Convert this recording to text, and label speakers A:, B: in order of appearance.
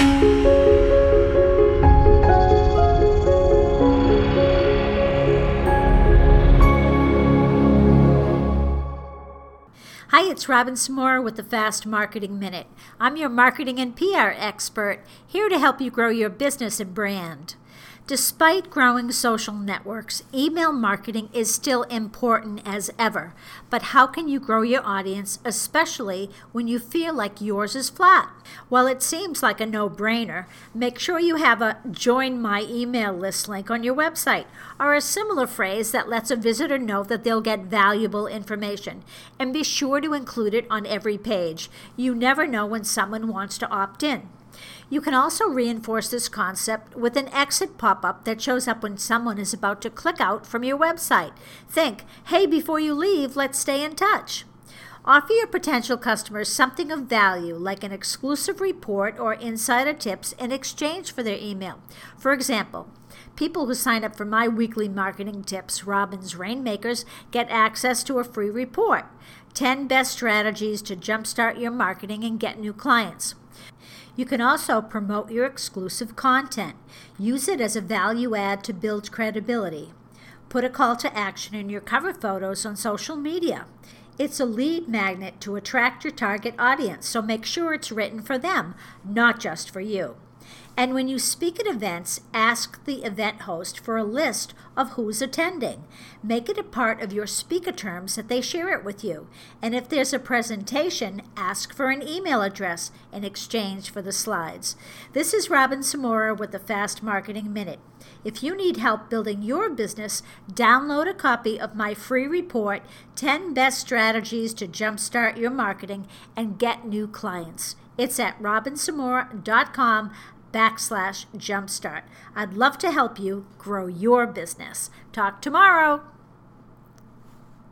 A: Hi, it's Robin Samora with the Fast Marketing Minute. I'm your marketing and PR expert, here to help you grow your business and brand. Despite growing social networks, email marketing is still important as ever. But how can you grow your audience, especially when you feel like yours is flat? Well, it seems like a no brainer. Make sure you have a join my email list link on your website or a similar phrase that lets a visitor know that they'll get valuable information. And be sure to include it on every page. You never know when someone wants to opt in. You can also reinforce this concept with an exit pop up that shows up when someone is about to click out from your website. Think, hey, before you leave, let's stay in touch. Offer your potential customers something of value, like an exclusive report or insider tips, in exchange for their email. For example, people who sign up for my weekly marketing tips, Robin's Rainmakers, get access to a free report 10 best strategies to jumpstart your marketing and get new clients. You can also promote your exclusive content. Use it as a value add to build credibility. Put a call to action in your cover photos on social media. It's a lead magnet to attract your target audience, so make sure it's written for them, not just for you. And when you speak at events, ask the event host for a list of who's attending. Make it a part of your speaker terms that they share it with you. And if there's a presentation, ask for an email address in exchange for the slides. This is Robin Samora with the Fast Marketing Minute. If you need help building your business, download a copy of my free report 10 Best Strategies to Jumpstart Your Marketing and Get New Clients. It's at robinsamora.com backslash jumpstart. I'd love to help you grow your business. Talk tomorrow.